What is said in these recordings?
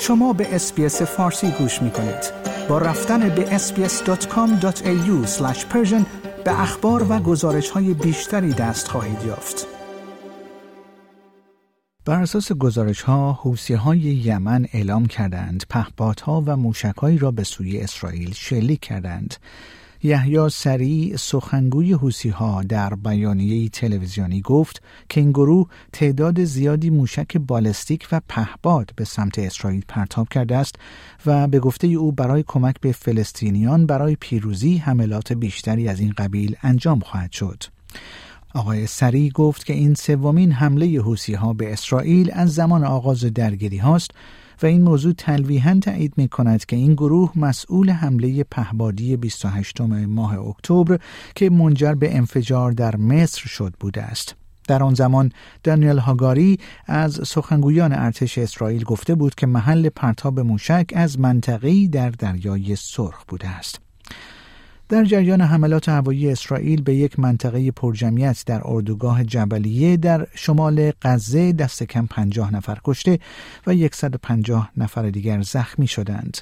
شما به اسپیس فارسی گوش می کنید. با رفتن به sbs.com.au به اخبار و گزارش های بیشتری دست خواهید یافت. بر اساس گزارش ها، های یمن اعلام کردند پهپادها و موشکهایی را به سوی اسرائیل شلیک کردند. یحیی سریع سخنگوی حوسی ها در بیانیه تلویزیونی گفت که این گروه تعداد زیادی موشک بالستیک و پهباد به سمت اسرائیل پرتاب کرده است و به گفته او برای کمک به فلسطینیان برای پیروزی حملات بیشتری از این قبیل انجام خواهد شد. آقای سری گفت که این سومین حمله حوسی ها به اسرائیل از زمان آغاز درگیری هاست و این موضوع تلویحا تایید می کند که این گروه مسئول حمله پهبادی 28 ماه اکتبر که منجر به انفجار در مصر شد بوده است. در آن زمان دانیل هاگاری از سخنگویان ارتش اسرائیل گفته بود که محل پرتاب موشک از منطقه‌ای در دریای سرخ بوده است. در جریان حملات هوایی اسرائیل به یک منطقه پرجمعیت در اردوگاه جبلیه در شمال غزه دست کم 50 نفر کشته و 150 نفر دیگر زخمی شدند.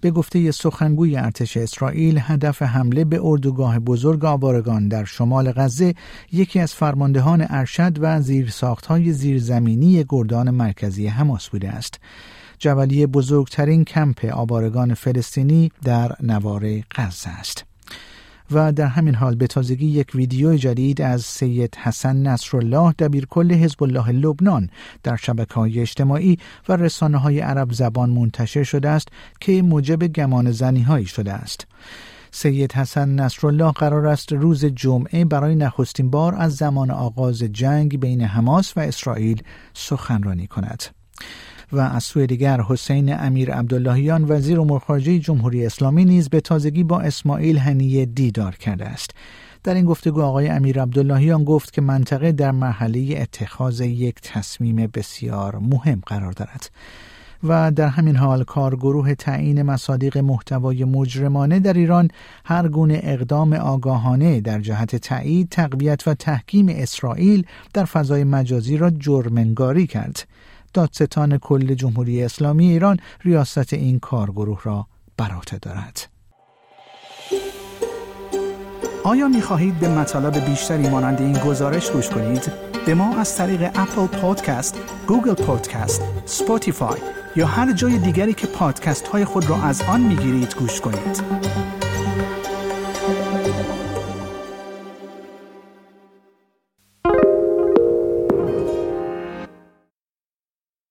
به گفته سخنگوی ارتش اسرائیل هدف حمله به اردوگاه بزرگ آوارگان در شمال غزه یکی از فرماندهان ارشد و زیرساختهای زیرزمینی گردان مرکزی حماس بوده است. جبلیه بزرگترین کمپ آوارگان فلسطینی در نوار غزه است. و در همین حال به تازگی یک ویدیو جدید از سید حسن نصرالله دبیرکل حزب الله لبنان در شبکه های اجتماعی و رسانه های عرب زبان منتشر شده است که موجب گمان زنی هایی شده است. سید حسن نصرالله قرار است روز جمعه برای نخستین بار از زمان آغاز جنگ بین حماس و اسرائیل سخنرانی کند. و از سوی دیگر حسین امیر عبداللهیان وزیر امور خارجه جمهوری اسلامی نیز به تازگی با اسماعیل هنیه دیدار کرده است. در این گفتگو آقای امیر عبداللهیان گفت که منطقه در مرحله اتخاذ یک تصمیم بسیار مهم قرار دارد و در همین حال کارگروه تعیین مصادیق محتوای مجرمانه در ایران هر گونه اقدام آگاهانه در جهت تایید تقویت و تحکیم اسرائیل در فضای مجازی را جرمنگاری کرد. دادستان کل جمهوری اسلامی ایران ریاست این کارگروه را بر عهده دارد. آیا می خواهید به مطالب بیشتری مانند این گزارش گوش کنید؟ به ما از طریق Apple Podcast، Google Podcast، Spotify یا هر جای دیگری که پادکست های خود را از آن می گیرید گوش کنید.